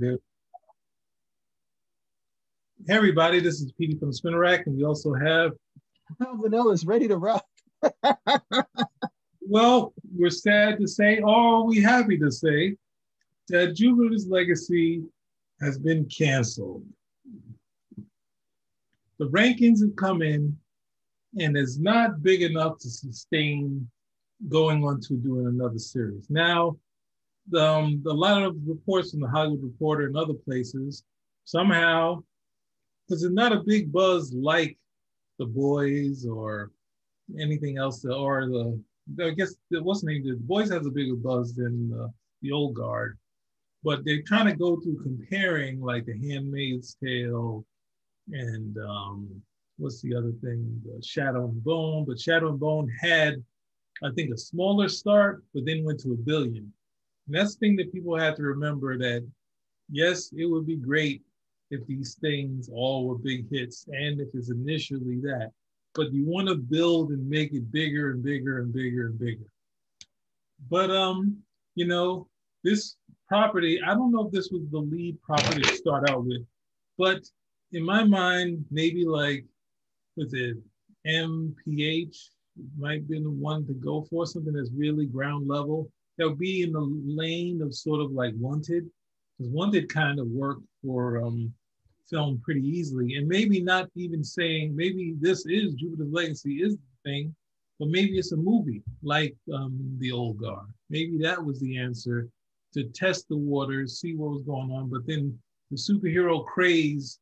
Hey everybody, this is Petey from Spinner Rack, and we also have oh, Vanilla is ready to rock. well, we're sad to say, or we happy to say, that Jupiter's Legacy has been canceled. The rankings have come in, and it's not big enough to sustain going on to doing another series. Now, um, a lot of reports from the Hollywood Reporter and other places somehow, because it's not a big buzz like The Boys or anything else, that, or the I guess what's the name? The Boys has a bigger buzz than uh, the Old Guard, but they're trying to go through comparing like The Handmaid's Tale and um, what's the other thing? The Shadow and Bone, but Shadow and Bone had I think a smaller start, but then went to a billion. And that's the thing that people have to remember that yes, it would be great if these things all were big hits and if it's initially that, but you want to build and make it bigger and bigger and bigger and bigger. But um, you know, this property, I don't know if this was the lead property to start out with, but in my mind, maybe like with it MPH might be the one to go for something that's really ground level they'll be in the lane of sort of like Wanted, because Wanted kind of worked for um, film pretty easily, and maybe not even saying maybe this is Jupiter's Legacy is the thing, but maybe it's a movie like um, The Old Guard. Maybe that was the answer to test the waters, see what was going on. But then the superhero craze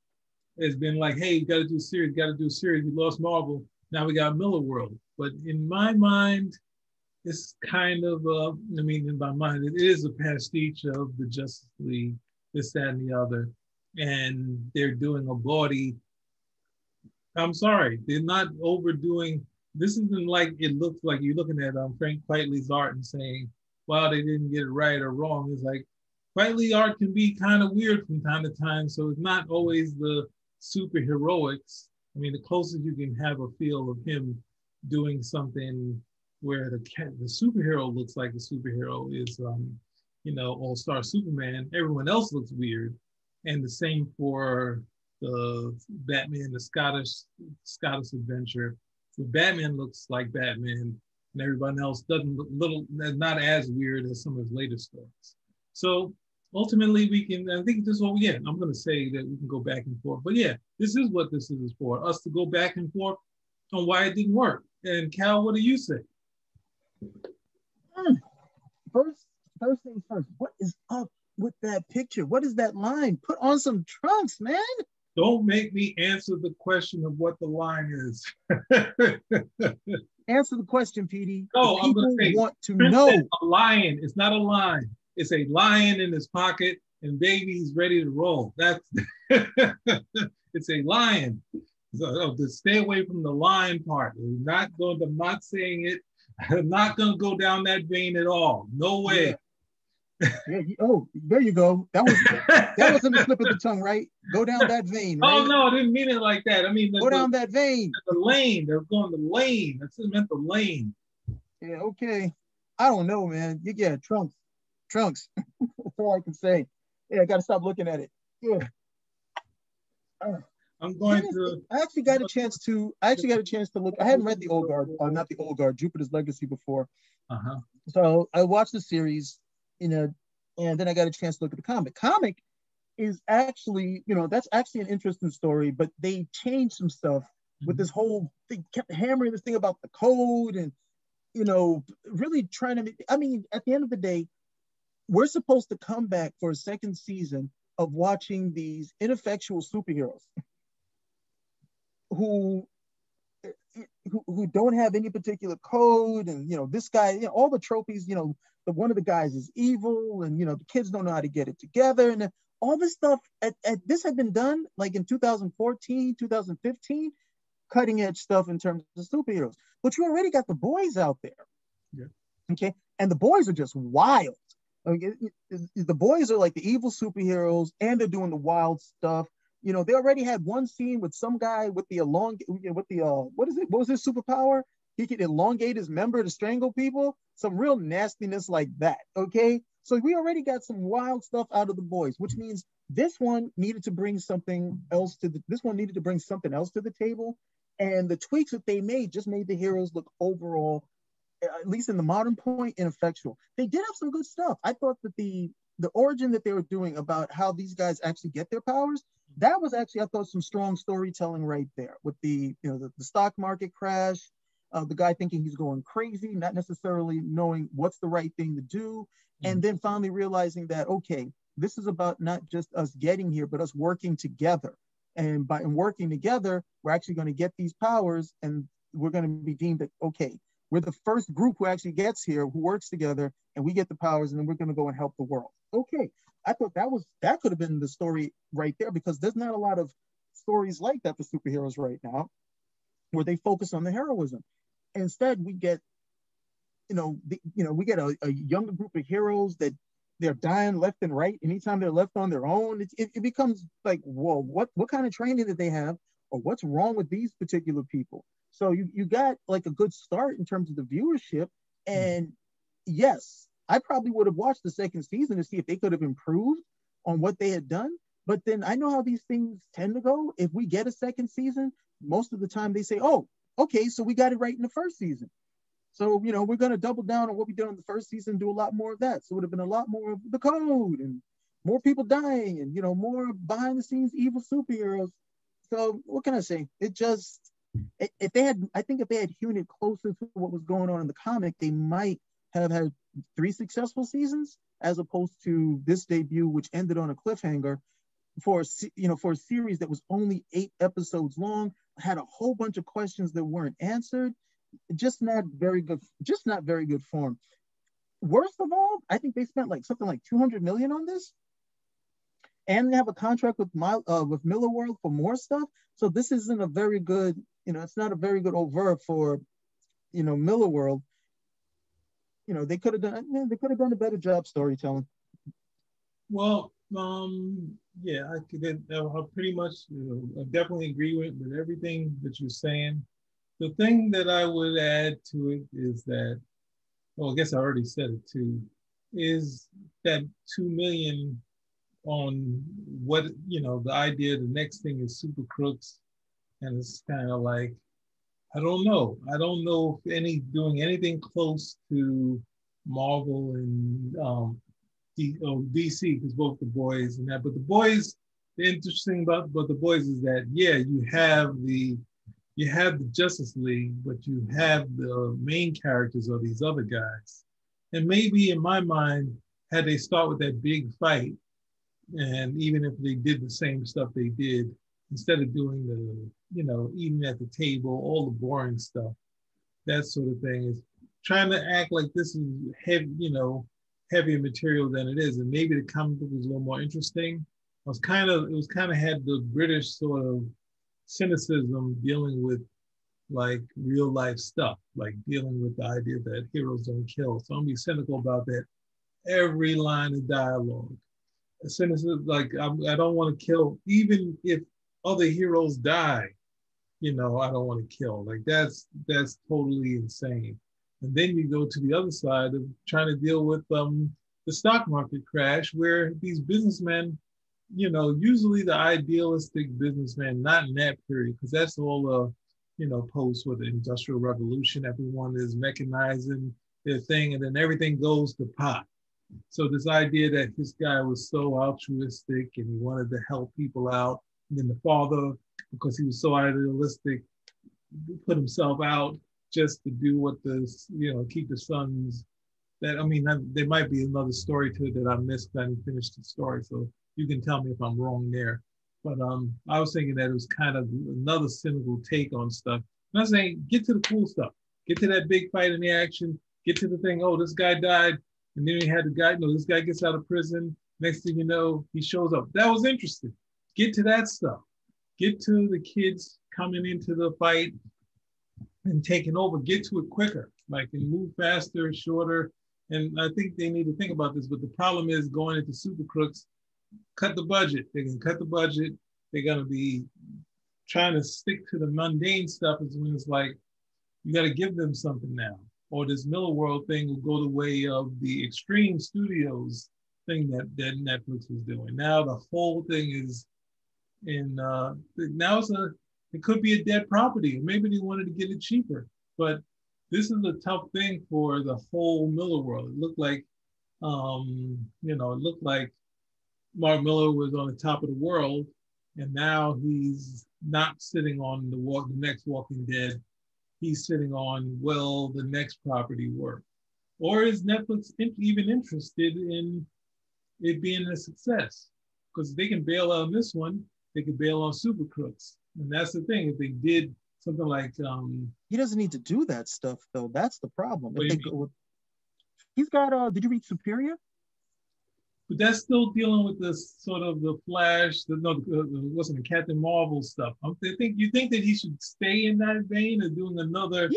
has been like, hey, you got to do a series, got to do a series. We lost Marvel, now we got Millarworld. But in my mind, it's kind of, uh, I mean, in my mind, it is a pastiche of the Justice League, this, that, and the other. And they're doing a body. I'm sorry, they're not overdoing. This isn't like it looks like you're looking at um, Frank Quitely's art and saying, "Well, they didn't get it right or wrong." It's like Quitely art can be kind of weird from time to time, so it's not always the superheroics. I mean, the closest you can have a feel of him doing something where the the superhero looks like the superhero is um, you know All Star Superman. Everyone else looks weird, and the same for the Batman, the Scottish Scottish adventure. So Batman looks like Batman, and everyone else doesn't look little not as weird as some of his later stories. So ultimately, we can. I think this is what we get. I'm going to say that we can go back and forth, but yeah, this is what this is for us to go back and forth on why it didn't work. And Cal, what do you say? Hmm. First, first things first. What is up with that picture? What is that line? Put on some trunks, man. Don't make me answer the question of what the line is. answer the question, Petey. No, I'm to want to know. A lion. It's not a line. It's a lion in his pocket, and baby's ready to roll. That's. it's a lion. So, to stay away from the line part. We're not going. I'm not saying it I'm not going to go down that vein at all. No way. Yeah. yeah. Oh, there you go. That was that was in the slip of the tongue, right? Go down that vein. Oh, right? Oh no, I didn't mean it like that. I mean, the, go down the, that vein. The lane. They're going the lane. That's meant the lane. Yeah. Okay. I don't know, man. You get trunks, trunks. That's all I can say. Yeah, I got to stop looking at it. Yeah. Uh. I'm going to. I actually got a chance to. I actually got a chance to look. I hadn't read the Old Guard, uh, not the Old Guard, Jupiter's Legacy before. Uh-huh. So I watched the series, you know, and then I got a chance to look at the comic. Comic is actually, you know, that's actually an interesting story, but they changed some stuff mm-hmm. with this whole. They kept hammering this thing about the code and, you know, really trying to. Make, I mean, at the end of the day, we're supposed to come back for a second season of watching these ineffectual superheroes who who, who don't have any particular code and you know this guy you know, all the trophies you know the one of the guys is evil and you know the kids don't know how to get it together. And all this stuff at, at this had been done like in 2014 2015 cutting edge stuff in terms of superheroes. But you already got the boys out there. Yeah. okay? And the boys are just wild. Okay? the boys are like the evil superheroes and they're doing the wild stuff you know, they already had one scene with some guy with the elong with the uh what is it? What was his superpower? He could elongate his member to strangle people. Some real nastiness like that. Okay. So we already got some wild stuff out of the boys, which means this one needed to bring something else to the this one needed to bring something else to the table. And the tweaks that they made just made the heroes look overall, at least in the modern point, ineffectual. They did have some good stuff. I thought that the the origin that they were doing about how these guys actually get their powers, that was actually, I thought, some strong storytelling right there with the, you know, the, the stock market crash, uh, the guy thinking he's going crazy, not necessarily knowing what's the right thing to do, mm-hmm. and then finally realizing that, okay, this is about not just us getting here, but us working together. And by working together, we're actually going to get these powers and we're going to be deemed that, okay, we're the first group who actually gets here, who works together, and we get the powers, and then we're going to go and help the world. Okay, I thought that was that could have been the story right there because there's not a lot of stories like that for superheroes right now, where they focus on the heroism. Instead, we get, you know, the, you know, we get a, a younger group of heroes that they're dying left and right. Anytime they're left on their own, it, it, it becomes like, whoa, what what kind of training did they have, or what's wrong with these particular people? So you, you got like a good start in terms of the viewership. Hmm. And yes, I probably would have watched the second season to see if they could have improved on what they had done. But then I know how these things tend to go. If we get a second season, most of the time they say, oh, okay, so we got it right in the first season. So, you know, we're going to double down on what we did in the first season, do a lot more of that. So it would have been a lot more of the code and more people dying and, you know, more behind the scenes evil superheroes. So what can I say? It just, if they had, I think if they had hewn it closer to what was going on in the comic, they might have had three successful seasons as opposed to this debut, which ended on a cliffhanger for you know for a series that was only eight episodes long, had a whole bunch of questions that weren't answered. Just not very good. Just not very good form. Worst of all, I think they spent like something like 200 million on this and they have a contract with my uh, with Millarworld for more stuff. So this isn't a very good you know, it's not a very good overt for, you know, Millarworld. You know, they could have done they could have done a better job storytelling. Well, um, yeah, I I pretty much you know, I definitely agree with, with everything that you're saying. The thing that I would add to it is that, well, I guess I already said it too, is that two million on what you know the idea. The next thing is super crooks and it's kind of like I don't know. I don't know if any doing anything close to Marvel and um, D, oh, DC because both the boys and that. But the boys, the interesting about about the boys is that yeah, you have the you have the Justice League, but you have the main characters or these other guys. And maybe in my mind, had they start with that big fight, and even if they did the same stuff they did, instead of doing the, you know, eating at the table, all the boring stuff, that sort of thing is trying to act like this is heavy, you know, heavier material than it is. And maybe the comic book was a little more interesting. I was kind of, it was kind of had the British sort of cynicism dealing with like real life stuff, like dealing with the idea that heroes don't kill. So I'm be cynical about that. Every line of dialogue. A cynicism, like I'm, I do not want to kill, even if other heroes die, you know, I don't want to kill. Like that's that's totally insane. And then you go to the other side of trying to deal with um, the stock market crash, where these businessmen, you know, usually the idealistic businessman, not in that period, because that's all the, you know, post with the industrial revolution. Everyone is mechanizing their thing, and then everything goes to pot. So this idea that this guy was so altruistic and he wanted to help people out, then the father, because he was so idealistic, put himself out just to do what the, you know, keep the sons. That I mean, that, there might be another story to it that I missed. I didn't finish the story, so you can tell me if I'm wrong there. But um, I was thinking that it was kind of another cynical take on stuff. And I was saying, get to the cool stuff. Get to that big fight in the action. Get to the thing. Oh, this guy died, and then he had the guy. No, this guy gets out of prison. Next thing you know, he shows up. That was interesting get to that stuff. Get to the kids coming into the fight and taking over. Get to it quicker, like and move faster, shorter. And I think they need to think about this. But the problem is going into super crooks, cut the budget. They can cut the budget. They're gonna be trying to stick to the mundane stuff. Is when it's like you got to give them something now. or this Millarworld thing will go the way of the Extreme Studios thing that, that Netflix was doing. Now the whole thing is in uh, now it's a it could be a dead property. Maybe they wanted to get it cheaper, but this is a tough thing for the whole Millarworld. It looked like um, you know, it looked like Mark Millar was on the top of the world, and now he's not sitting on the walk the next Walking Dead. He's sitting on will the next property work, or is Netflix even interested in it being a success? Because they can bail out on this one, they could bail on Super Crooks, and that's the thing. If they did something like um, he doesn't need to do that stuff though. That's the problem. Go, he's got uh, did you read Superior? but that's still dealing with the sort of the Flash, the no, the, wasn't the Captain Marvel stuff. I think you think that he should stay in that vein of doing another.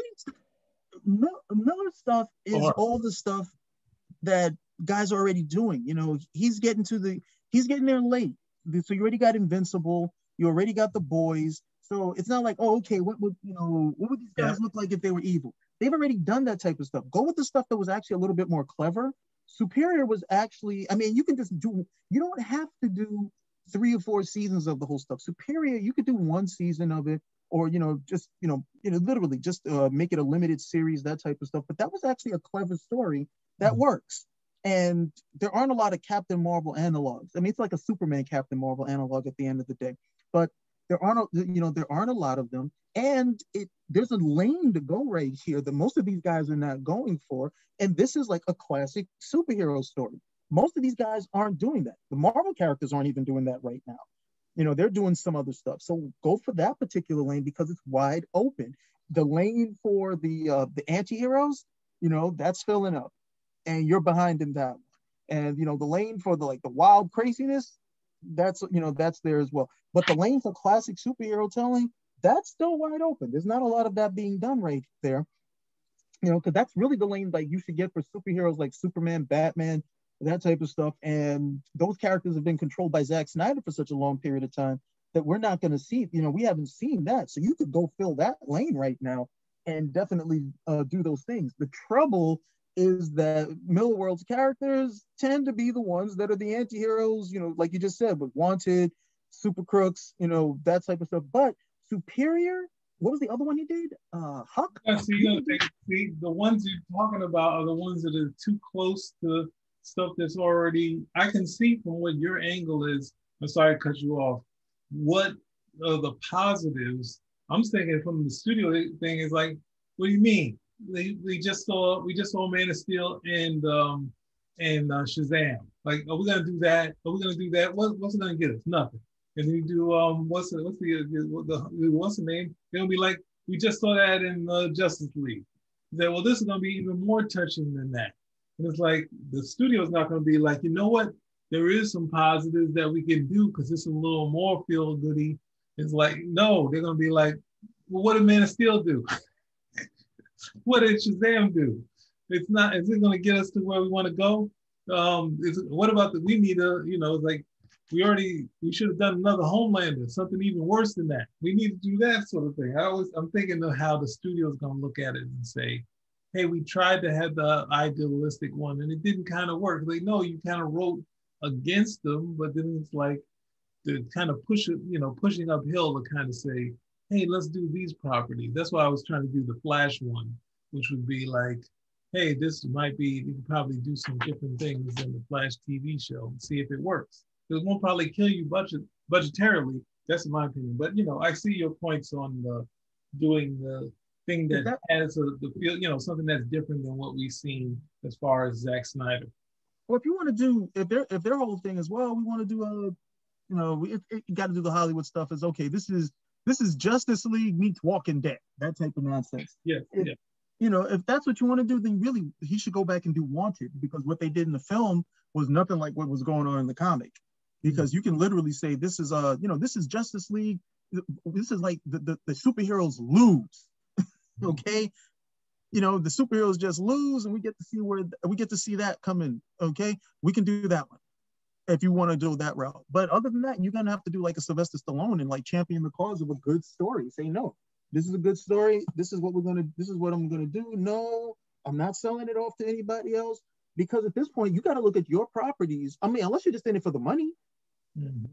Millar stuff is or, all the stuff that guys are already doing. You know, he's getting to the he's getting there late. So you already got Invincible, you already got the boys. So it's not like, oh, okay, what would you know, what would these guys yeah. look like if they were evil? They've already done that type of stuff. Go with the stuff that was actually a little bit more clever Superior was actually, I mean, you can just do, you don't have to do three or four seasons of the whole stuff. Superior, you could do one season of it, or you know, just you know, you know, literally just uh, make it a limited series, that type of stuff. But that was actually a clever story that mm-hmm. works. And there aren't a lot of Captain Marvel analogs. I mean, it's like a Superman Captain Marvel analog at the end of the day. But there aren't, you know, there aren't a lot of them. And it there's a lane to go right here that most of these guys are not going for. And this is like a classic superhero story. Most of these guys aren't doing that. The marvel characters aren't even doing that right now. You know they're doing some other stuff. So go for that particular lane because it's wide open. The lane for the uh the anti-heroes you know that's filling up and you're behind in that and you know the lane for the like the wild craziness that's you know that's there as well but the lane for classic superhero telling that's still wide open. There's not a lot of that being done right there. You know, because that's really the lane like you should get for superheroes like Superman, Batman, that type of stuff. And those characters have been controlled by Zack Snyder for such a long period of time that we're not going to see. You know, we haven't seen that. So you could go fill that lane right now and definitely uh, do those things. The trouble is that Millarworld's characters tend to be the ones that are the anti-heroes, you know, like you just said, with Wanted, Super Crooks, you know, that type of stuff. But Superior. What was the other one he did? Uh, Huck. Yeah, you know, they, see, the ones you're talking about are the ones that are too close to stuff that's already. I can see from what your angle is. I'm sorry to cut you off. What are the positives? I'm thinking from the studio thing is like, what do you mean? We, we just saw we just saw Man of Steel and um and uh, Shazam. Like, are we gonna do that? Are we gonna do that? What, what's it gonna get us? Nothing and then you do um what's the what's the, the, the what's the name? They'll be like, we just saw that in uh, Justice League. They say, well, this is gonna be even more touching than that. And it's like the studio's not gonna be like, you know what? There is some positives that we can do because it's a little more feel goody. It's like, no, they're gonna be like, well, what did Man of Steel do? what did Shazam do? It's not. Is it going to get us to where we want to go? Um, is, what about the? We need a, you know, like we already we should have done another Homelander, something even worse than that. We need to do that sort of thing. I was I'm thinking of how the studio's gonna look at it and say, hey, we tried to have the idealistic one and it didn't kind of work. Like, no, you kind of wrote against them, but then it's like to kind of push it, you know, pushing uphill to kind of say, hey, let's do these properties. That's why I was trying to do the Flash one, which would be like, hey, this might be, you can probably do some different things in the Flash TV show and see if it works it won't probably kill you budget budgetarily. That's my opinion. But you know, I see your points on the doing the thing that, that has a the feel, you know, something that's different than what we've seen as far as Zack Snyder. Well, if you want to do if their if their whole thing is well, we want to do a, you know, it, it, you got to do the Hollywood stuff. Is okay. This is this is Justice League meets Walking Dead. That type of nonsense. Yeah. If, yeah. You know, if that's what you want to do, then really he should go back and do Wanted because what they did in the film was nothing like what was going on in the comic mm-hmm. because you can literally say this is a you know this is Justice League. This is like the the, the superheroes lose, mm-hmm. okay. You know the superheroes just lose, and we get to see where we get to see that coming. Okay, we can do that one if you want to do that route. But other than that, you're gonna have to do like a Sylvester Stallone and like champion the cause of a good story. Say no, this is a good story. This is what we're gonna. This is what I'm gonna do. No, I'm not selling it off to anybody else because at this point you got to look at your properties. I mean, unless you're just in it for the money, mm-hmm.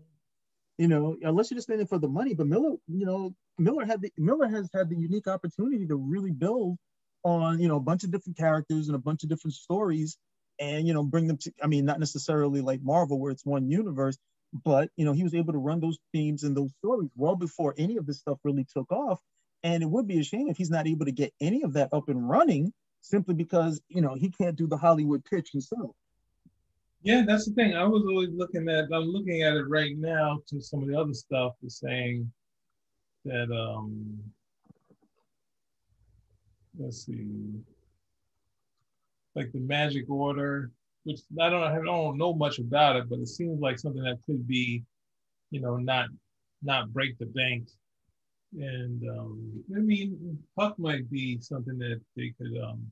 you know, unless you're just in it for the money. But Millar, you know, Millar had the Millar has had the unique opportunity to really build on you know a bunch of different characters and a bunch of different stories, and you know bring them to. I mean, not necessarily like Marvel where it's one universe, but you know he was able to run those themes and those stories well before any of this stuff really took off. And it would be a shame if he's not able to get any of that up and running simply because you know he can't do the Hollywood pitch himself. Yeah, that's the thing. I was always looking at. I'm looking at it right now to some of the other stuff. Is saying that um, let's see, like the Magic Order, which I don't I don't know much about it, but it seems like something that could be, you know, not not break the bank and um, I mean, Huck might be something that they could um,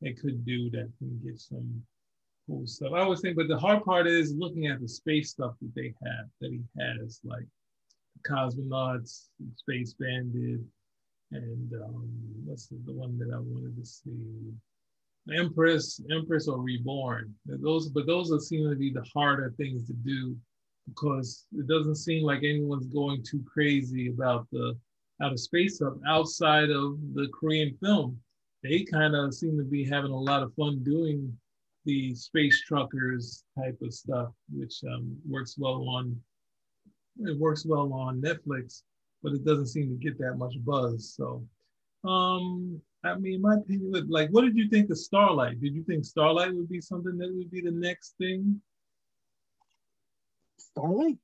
they could do that can get some cool stuff. I always think, but the hard part is looking at the space stuff that they have that he has, like cosmonauts, space bandit, and um, what's the, the one that I wanted to see? Empress, Empress or Reborn. Those, but those are seem to be the harder things to do because it doesn't seem like anyone's going too crazy about the out of space stuff outside of the Korean film. They kind of seem to be having a lot of fun doing the space truckers type of stuff, which um, works well on it works well on Netflix, but it doesn't seem to get that much buzz. So, um, I mean, my opinion, like, what did you think of Starlight? Did you think Starlight would be something that would be the next thing? Starlight?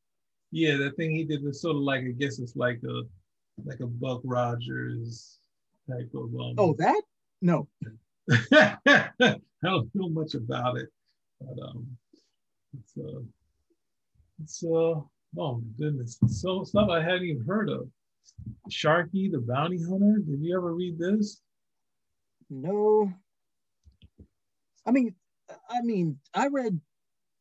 Yeah, that thing he did was sort of like I guess it's like a like a Buck Rogers type of. Um, oh, that no. I don't know much about it, but um, it's uh, it's uh, oh my goodness, so stuff I hadn't even heard of. Sharky the Bounty Hunter. Did you ever read this? No. I mean, I mean, I read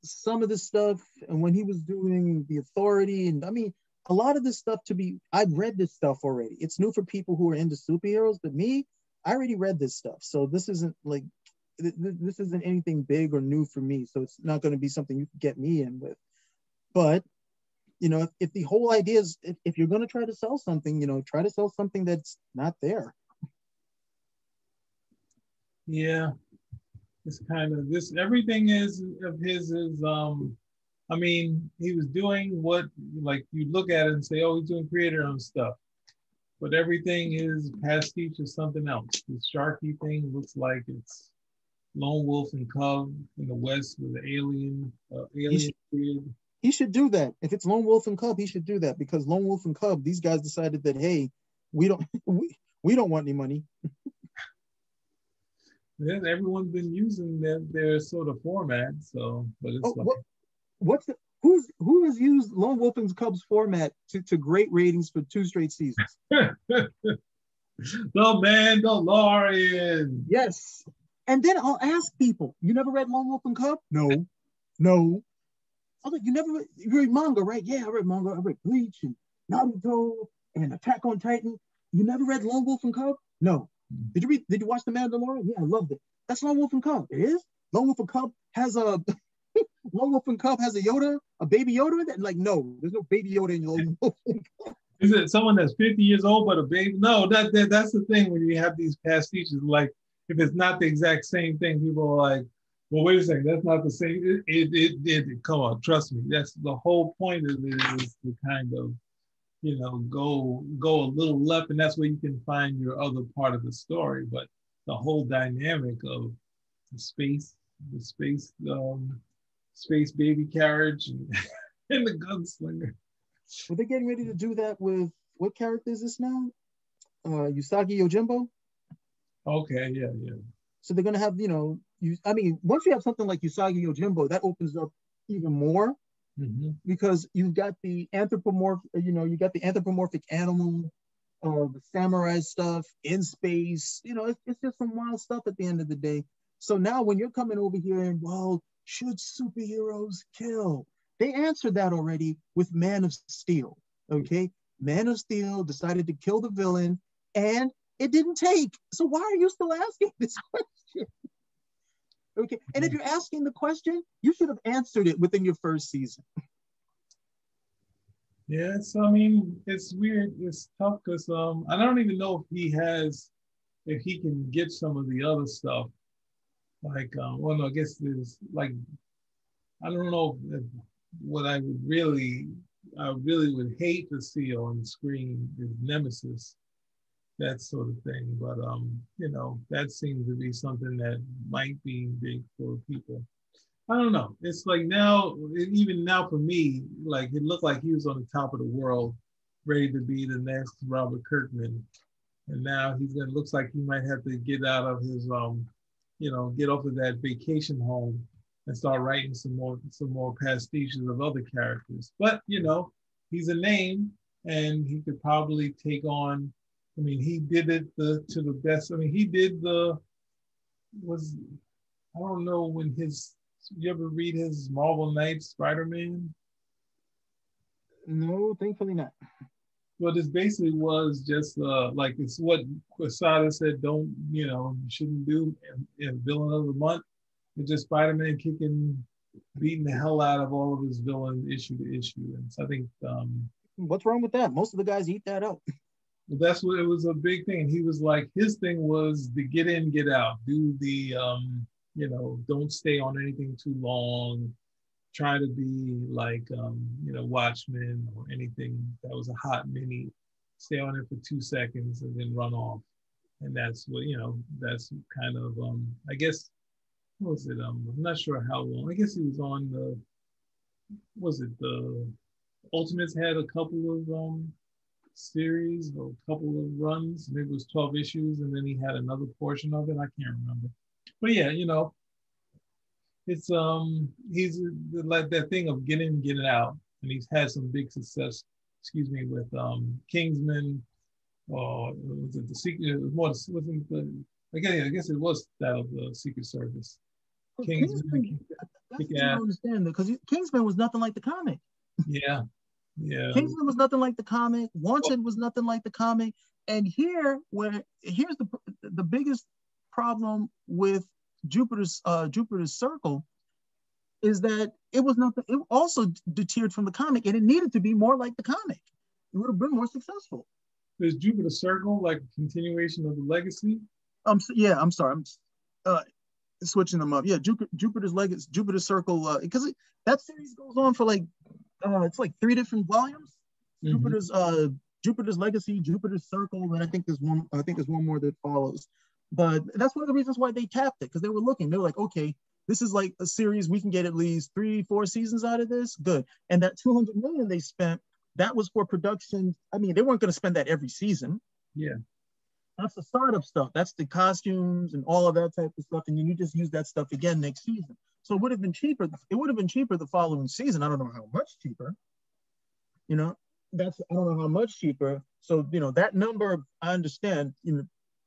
some of the stuff, and when he was doing the Authority, and I mean, a lot of this stuff to be I've read this stuff already. It's new for people who are into superheroes, but me, I already read this stuff. So this isn't like th- this isn't anything big or new for me. So it's not going to be something you can get me in with. But you know, if, if the whole idea is if, if you're going to try to sell something, you know, try to sell something that's not there. Yeah, it's kind of this. Everything is of his is um I mean, he was doing what, like, you look at it and say, oh, he's doing creator owned stuff. But everything is pastiche or something else. The Sharky thing looks like it's Lone Wolf and Cub in the West with the alien, uh, alien he should, he should do that. If it's Lone Wolf and Cub, he should do that because Lone Wolf and Cub, these guys decided that, hey, we don't, we, we don't want any money. Yeah, everyone's been using their, their sort of format. So, but it's oh, like. What, what's the, who's who has used Lone Wolf and Cubs format to, to great ratings for two straight seasons? the Mandalorian. Yes. And then I'll ask people, you never read Lone Wolf and Cub? No. No. I was like, you never read, you read manga, right? Yeah, I read manga. I read Bleach and Naruto and Attack on Titan. You never read Lone Wolf and Cub? No. Did you read? Did you watch The Mandalorian? Yeah, I loved it. That's Lone Wolf and Cub. It is. Lone Wolf and Cub has a Lone Wolf and Cub has a Yoda, a baby Yoda in it? Like, no, there's no baby Yoda in Lone Wolf Is it someone that's 50 years old but a baby? No, that, that that's the thing when you have these past pastiches. Like, if it's not the exact same thing, people are like, well, wait a second, that's not the same. It, it, it, it come on, trust me. That's the whole point of it is to kind of, you know, go go a little left, and that's where you can find your other part of the story. But the whole dynamic of the space, the space um, space baby carriage and, and the gunslinger. Were they getting ready to do that with what character is this now? Uh, Usagi Yojimbo. Okay, yeah, yeah. So they're gonna have, you know, you. I mean, once you have something like Usagi Yojimbo, that opens up even more mm-hmm. because you've got the anthropomorphic, you know, you got the anthropomorphic animal, uh, the samurai stuff in space. You know, it's, it's just some wild stuff at the end of the day. So now when you're coming over here and well, should superheroes kill? They answered that already with Man of Steel. Okay. Man of Steel decided to kill the villain and It didn't take. So why are you still asking this question? Okay. And if you're asking the question, you should have answered it within your first season. Yeah, so I mean, it's weird. It's tough because um, I don't even know if he has, if he can get some of the other stuff. Like, um, well, no, I guess there's like, I don't know if, what I would really, I really would hate to see on screen is Nemesis, that sort of thing. But um, you know, that seems to be something that might be big for people. I don't know. It's like now, even now for me, like it looked like he was on the top of the world, ready to be the next Robert Kirkman, and now he's gonna looks like he might have to get out of his um, you know, get off of that vacation home and start writing some more some more pastiches of other characters. But you know, he's a name, and he could probably take on. I mean, he did it the, to the best. I mean, he did the was I don't know when his you ever read his Marvel Knights Spider-Man? No, thankfully not. Well, this basically was just uh, like it's what Quesada said. Don't you know? You shouldn't do in, in villain of the month. It's just Spider-Man kicking, beating the hell out of all of his villain issue to issue. And so I think. Um, What's wrong with that? Most of the guys eat that up. That's what it was a big thing. He was like, his thing was the get in, get out, do the um, you know, don't stay on anything too long. Try to be like, um, you know, Watchmen or anything that was a hot mini. Stay on it for two seconds and then run off. And that's what, you know, that's kind of, um, I guess, what was it? Um, I'm not sure how long. I guess he was on the, was it the Ultimates had a couple of um, series or a couple of runs. Maybe it was 12 issues, and then he had another portion of it. I can't remember but yeah, you know, it's um he's like that thing of getting getting out, and he's had some big success. Excuse me, with um Kingsman, or was it the secret? It was more wasn't the again? I guess it was that of the Secret Service. Kingsman, Kingsman that's I don't understand because Kingsman was nothing like the comic. Yeah, yeah. Kingsman was nothing like the comic. Wanted was nothing like the comic. And here, where here's the the biggest problem with Jupiter's uh, Jupiter's circle is that it was nothing. It also deterred from the comic, and it needed to be more like the comic. It would have been more successful. Is Jupiter circle like a continuation of the legacy? Um, yeah, I'm sorry, I'm uh, switching them up. Yeah, Jupiter, Jupiter's legacy, Jupiter circle, uh because uh, that series goes on for like uh, it's like three different volumes. Mm-hmm. Jupiter's uh, Jupiter's legacy, Jupiter's circle, and I think there's one. I think there's one more that follows. But that's one of the reasons why they tapped it because they were looking. They were like, okay, this is like a series we can get at least three, four seasons out of this. Good. And that 200 million they spent, that was for production. I mean, they weren't going to spend that every season. Yeah. That's the startup stuff. That's the costumes and all of that type of stuff. And then you just use that stuff again next season. So it would have been cheaper. It would have been cheaper the following season. I don't know how much cheaper. You know, that's I don't know how much cheaper. So you know that number I understand. You know,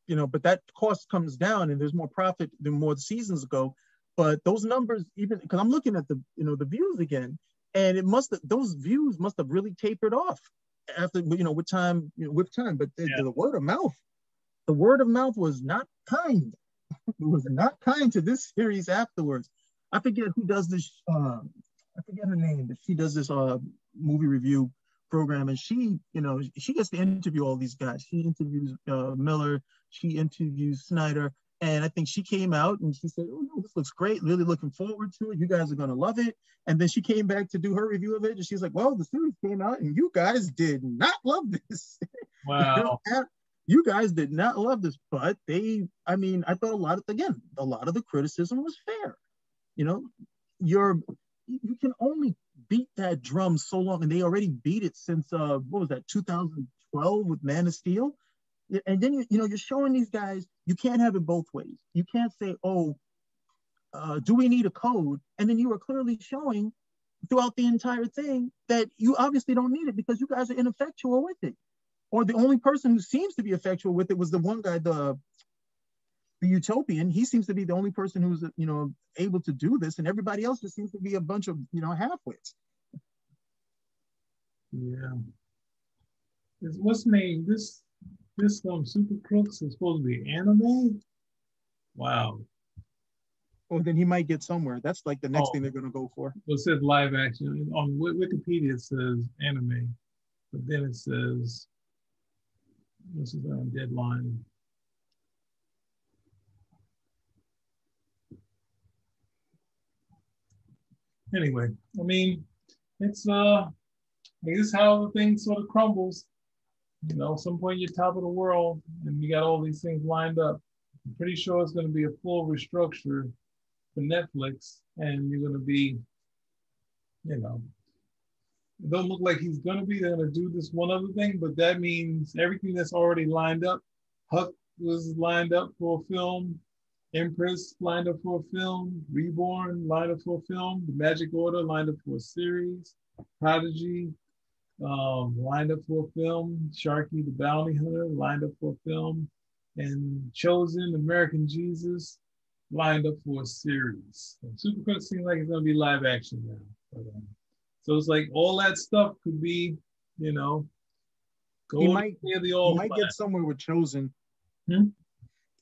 you know, but that cost comes down and there's more profit the more the seasons go. But those numbers, even because I'm looking at the, you know, the views again, and it must have those views must have really tapered off after, you know, with time, you know, with time. But the, yeah. the word of mouth, the word of mouth was not kind. it was not kind to this series afterwards. I forget who does this. Um, I forget her name, but she does this uh, movie review program. And she you know she gets to interview all these guys. She interviews uh, Millar. She interviews snyder. And i think she came out and she said oh no this looks great. Really looking forward to it. You guys are going to love it. And then she came back to do her review of it and she's like well the series came out and you guys did not love this. Wow. you guys did not love this but they i mean i thought a lot of again a lot of the criticism was fair you know you're you can only beat that drum so long, and they already beat it since uh, what was that, 2012 with Man of Steel. And then you, you know you're showing these guys you can't have it both ways. You can't say, oh, uh, do we need a code? And then you are clearly showing throughout the entire thing that you obviously don't need it because you guys are ineffectual with it. Or the only person who seems to be effectual with it was the one guy, the the utopian he seems to be the only person who's you know able to do this and everybody else just seems to be a bunch of you know halfwits yeah what's name this this um Super Crooks is supposed to be anime. Wow. Well, then he might get somewhere. That's like the next Oh. thing they're gonna go for. Well, it says live action on Wi- Wikipedia. It says anime, but then it says this is on deadline. Anyway, I mean, it's uh, I guess how the thing sort of crumbles. You know, some point you're top of the world, and you got all these things lined up. I'm pretty sure it's going to be a full restructure for Netflix, and you're going to be you know, it don't look like he's gonna be. They're gonna do this one other thing, but that means everything that's already lined up. Huck was lined up for a film. Empress lined up for a film. Reborn lined up for a film. The Magic Order lined up for a series. Prodigy um, lined up for a film. Sharky the Bounty Hunter lined up for a film. And Chosen American Jesus lined up for a series. So Super Crooks seems like it's gonna be live action now. But, um, so it's like all that stuff could be, you know, go He might- near the He old. might get somewhere with Chosen. Hmm?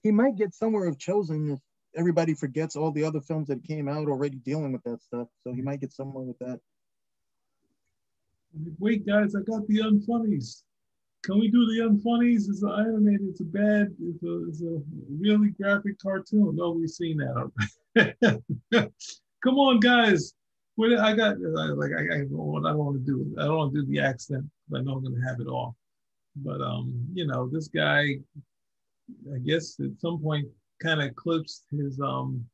He might get somewhere of Chosen if everybody forgets all the other films that came out already dealing with that stuff. So he might get somewhere with that. Wait, guys, I got the unfunnies. Can we do the unfunnies? It's an animated. It's a bad. It's a, it's a really graphic cartoon. No, we've seen that. Come on, guys. What I got? I- Like I, I, what I don't want to do. I don't want to do the accent. But I know I'm going to have it all. But um, you know, this guy, I guess at some point, kind of eclipsed his um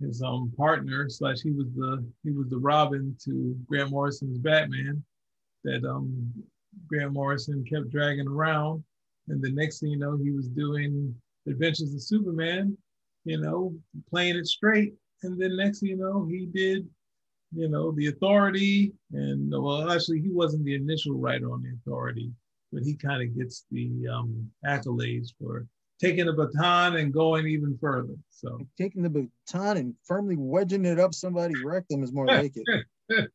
his um partner slash he was the he was the Robin to Grant Morrison's Batman that um Grant Morrison kept dragging around. And the next thing you know, he was doing Adventures of Superman, you know, playing it straight. And then next thing you know, he did, you know, the authority. And well, actually, he wasn't the initial writer on the authority, but he kind of gets the um, accolades for taking the baton and going even further. So Taking the baton and firmly wedging it up somebody's rectum is more like it.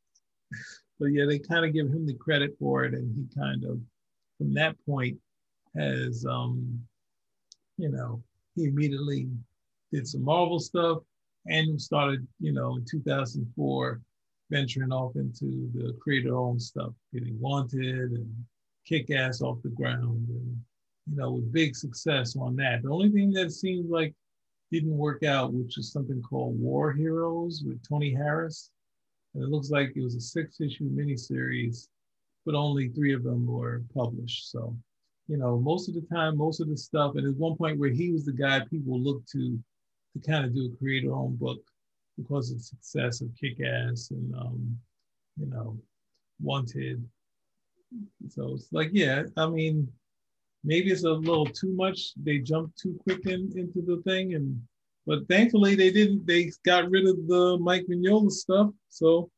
but yeah, they kind of give him the credit for it, and he kind of, from that point, has, um, you know, he immediately did some Marvel stuff and started, you know, in 2004, venturing off into the creator-owned stuff, getting Wanted and Kick Ass off the ground, and you know, with big success on that. The only thing that seemed like didn't work out, which is something called War Heroes with Tony Harris. And it looks like it was a six issue miniseries, but only three of them were published. So, you know, most of the time, most of the stuff, and at one point where he was the guy people looked to to kind of do a creator owned book because of the success of Kick Ass and, um, you know, Wanted. So it's like, yeah, I mean, maybe it's a little too much. They jumped too quick in, into the thing, and but thankfully they didn't. They got rid of the Mike Mignola stuff. So,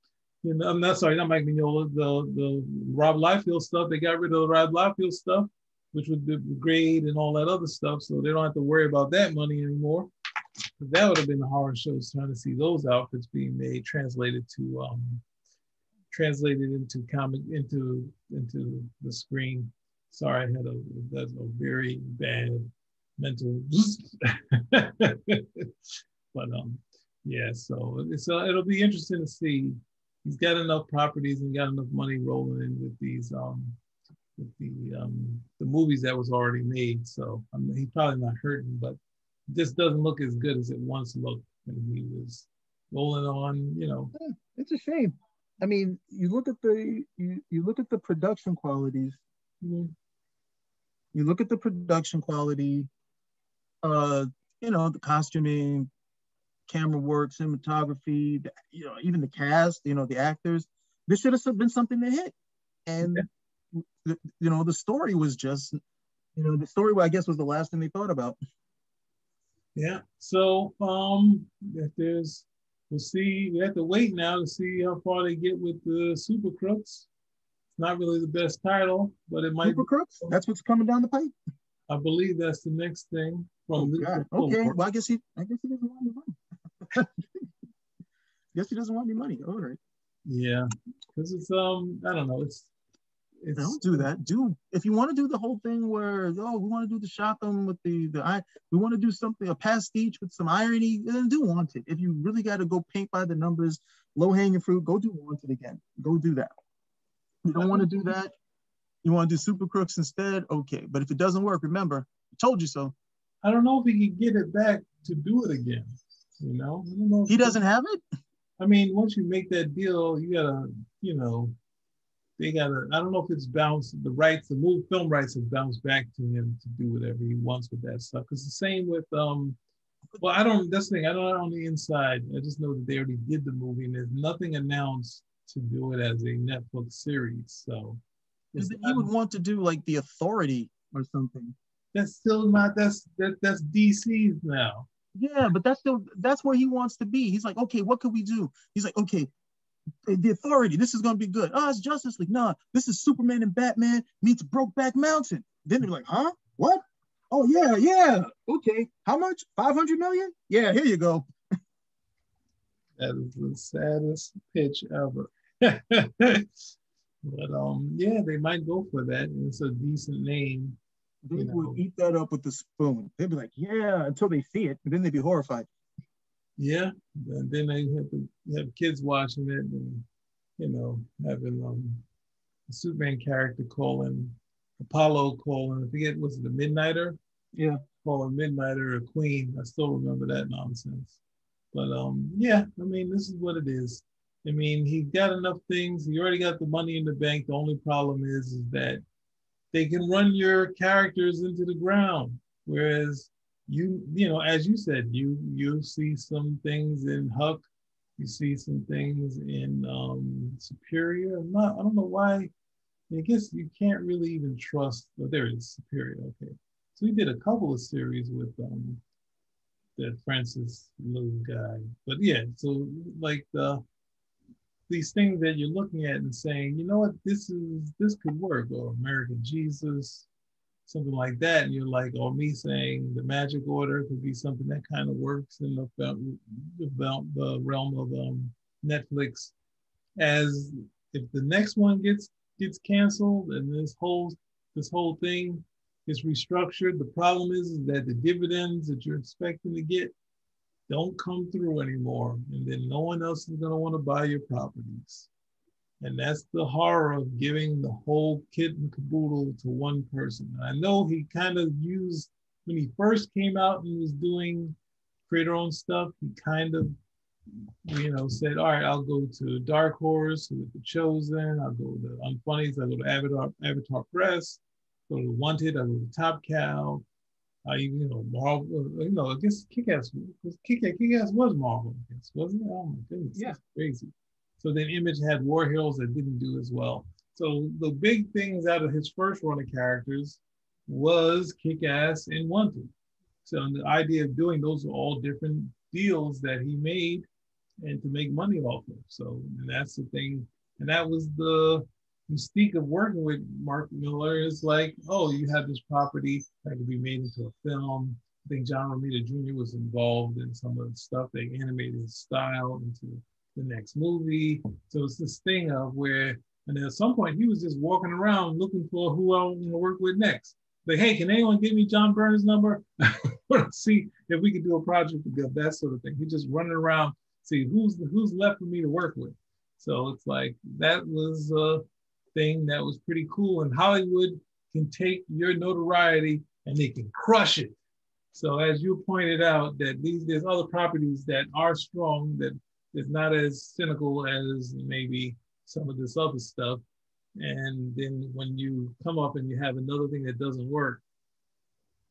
you know, I'm not sorry, not Mike Mignola, the the Rob Liefeld stuff. They got rid of the Rob Liefeld stuff, which would the grade and all that other stuff. So they don't have to worry about that money anymore. That would have been the horror shows trying to see those outfits being made translated to um translated into comic into into the screen. Sorry, I had a that's a very bad mental but um yeah, so it's it'll be interesting to see. He's got enough properties and got enough money rolling in with these um with the um the movies that was already made. So I mean, he's probably not hurting, but this doesn't look as good as it once looked when he was rolling on, you know. It's a shame. I mean, you look at the you, you look at the production qualities. You look at the production quality, uh, you know, the costuming, camera work, cinematography, the, you know, even the cast, you know, the actors. This should have been something to hit. And the, you know, the story was just, you know, the story I guess was the last thing they thought about. Yeah. So um if there's we'll see. We have to wait now to see how far they get with the Super Crooks. It's not really the best title, but it might. Super Crooks. That's what's coming down the pipe. I believe that's the next thing Oh, from. God. from- Okay. Well, I guess he. I guess he doesn't want any money. guess he doesn't want any money. All right. Yeah, because it's um I don't know it's it's, don't do that. Do if you want to do the whole thing where oh we want to do the shotgun with the the we want to do something a pastiche with some irony, then do Wanted. If you really got to go paint by the numbers, low hanging fruit, go do Wanted again. Go do that. You don't want to do that. You want to do Super Crooks instead? Okay, but if it doesn't work, remember, I told you so. I don't know if he can get it back to do it again. You know, know he doesn't have it. I mean, once you make that deal, you gotta, you know, they gotta. I don't know if it's bounced. The rights, the movie film rights have bounced back to him to do whatever he wants with that stuff. Because the same with um. Well, I don't. That's the thing. I don't know on the inside. I just know that they already did the movie, and there's nothing announced to do it as a Netflix series. So he would want to do like the Authority or something. That's still not. That's that. That's DC's now. Yeah, but that's still that's where he wants to be. He's like, okay, what could we do? He's like, okay, the authority. This is gonna be good. Oh, it's Justice League. No, this is Superman and Batman meets Brokeback Mountain. Then they're like, huh? What? Oh yeah, yeah. Okay. How much? Five hundred million? Yeah, here you go. that is the saddest pitch ever. but um, yeah, they might go for that. It's a decent name. They would know. eat that up with the spoon. They'd be like, yeah, until they see it, and then they'd be horrified. Yeah, and then they have to have kids watching it, and you know, having um, a Superman character calling Apollo calling. I forget was it the Midnighter? Yeah, calling Midnighter a queen. I still remember that nonsense. But um, yeah, I mean, this is what it is. I mean, he's got enough things. He already got the money in the bank. The only problem is, is that they can run your characters into the ground. Whereas you you know as you said you you see some things in huck. You see some things in um superior. I'm not i don't know why. I guess you can't really even trust oh, there is superior okay. So we did a couple of series with um that francis little guy. But yeah so like the these things that you're looking at and saying you know what? This is this could work or american jesus something like that, and you're like, or me saying the magic order could be something that kind of works in the, the, the realm of um, Netflix. As if the next one gets gets canceled and this whole this whole thing is restructured, the problem is, is that the dividends that you're expecting to get don't come through anymore, and then no one else is going to want to buy your properties. And that's the horror of giving the whole kit and caboodle to one person. And I know he kind of used, when he first came out and was doing creator own stuff, he kind of, you know, said, all right, I'll go to Dark Horse with The Chosen, I'll go to Unfunnies, I'll go to Avatar, Avatar Press, go to Wanted, I'll go to Top Cow. I, you know, Marvel, uh, you know, I guess Kick-Ass, Kick-Ass, Kick-Ass was Marvel, I guess, wasn't it? Oh my goodness, yeah. crazy. So then Image had War Heroes that didn't do as well. So the big things out of his first run of characters was Kick Ass and Wanted. So the idea of doing those are all different deals that he made and to make money off of. So that's the thing. And that was the mystique of working with Mark Millar is like, oh, you have this property that could be made into a film. I think John Romita Jr. was involved in some of the stuff. They animated his style into the next movie. So it's this thing of where, and at some point he was just walking around looking for who I want to work with next. Like, hey, can anyone give me John Byrne's number? see if we could do a project together, that sort of thing. He's just running around, see who's who's left for me to work with. So it's like that was a thing that was pretty cool. And Hollywood can take your notoriety and they can crush it. So as you pointed out, that these there's other properties that are strong that is not as cynical as maybe some of this other stuff. And then when you come up and you have another thing that doesn't work,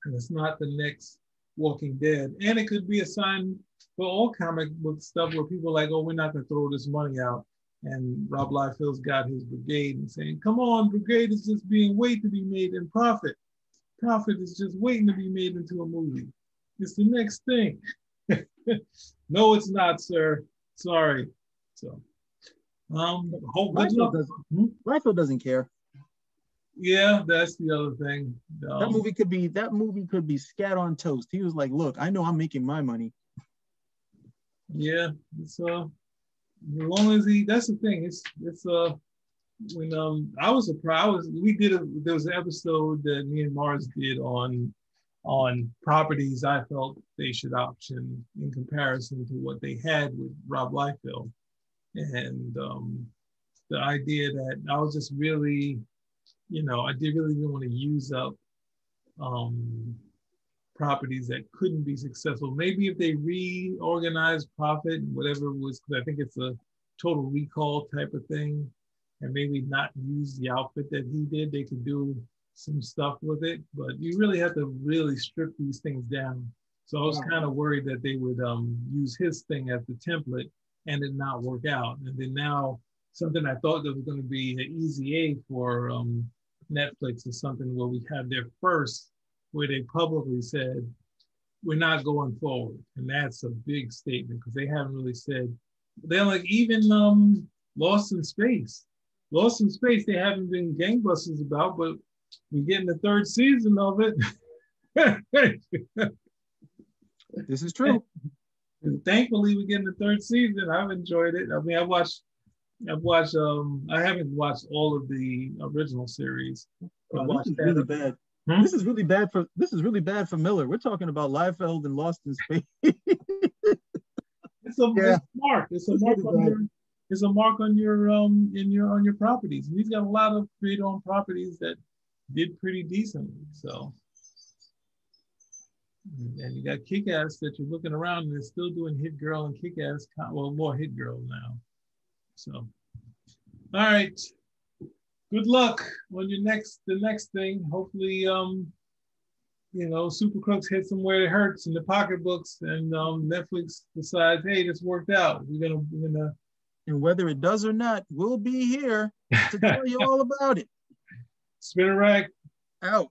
and it's not the next Walking Dead, and it could be a sign for all comic book stuff where people are like, oh, we're not going to throw this money out. And Rob Liefeld's got his brigade and saying, come on, brigade is just being wait to be made in profit. Prophet is just waiting to be made into a movie. It's the next thing. no, it's not, sir. Sorry. So, um, hope doesn't, hmm? doesn't care. Yeah, that's the other thing. Um, that movie could be that movie could be scat on toast. He was like, "Look, I know I'm making my money." Yeah, it's uh, as long as he. That's the thing. It's it's uh, when um I was surprised. I was we did a there was an episode that me and Mars did on on properties I felt they should option in comparison to what they had with Rob Liefeld. And um, the idea that I was just really, you know, I did really didn't want to use up um, properties that couldn't be successful. Maybe if they reorganized Prophet, and whatever was, because I think it's a total recall type of thing, and maybe not use the outfit that he did, they could do some stuff with it. But you really have to really strip these things down. So I was kind of worried that they would um, use his thing as the template and it not work out. And then now something I thought that was going to be an easy A for um, Netflix is something where we have their first where they publicly said we're not going forward, and that's a big statement because they haven't really said they're like even um, Lost in Space. Lost in Space, they haven't been gangbusters about, but we're getting the third season of it. this is true. And thankfully, we're getting the third season. I've enjoyed it. I mean, I watched, I've watched. Um, I haven't watched all of the original series. Oh, this is really bad. Hmm? This is really bad for this is really bad for Millar. We're talking about Liefeld and Lost in Space. it's a yeah. mark. It's a it's mark really on your. It's a mark on your um in your on your properties. And he's got a lot of creator owned properties that did pretty decently. So. And you got Kick Ass that you're looking around and they're still doing Hit Girl and Kick Ass. Well, more Hit Girl now. So, all right good luck on your next the next thing. Hopefully, um, you know, Super Crooks hit somewhere it hurts in the pocketbooks, and um, Netflix decides, hey, this worked out. We're gonna we're gonna. And whether it does or not, we'll be here to tell you all about it. Spinner rack out.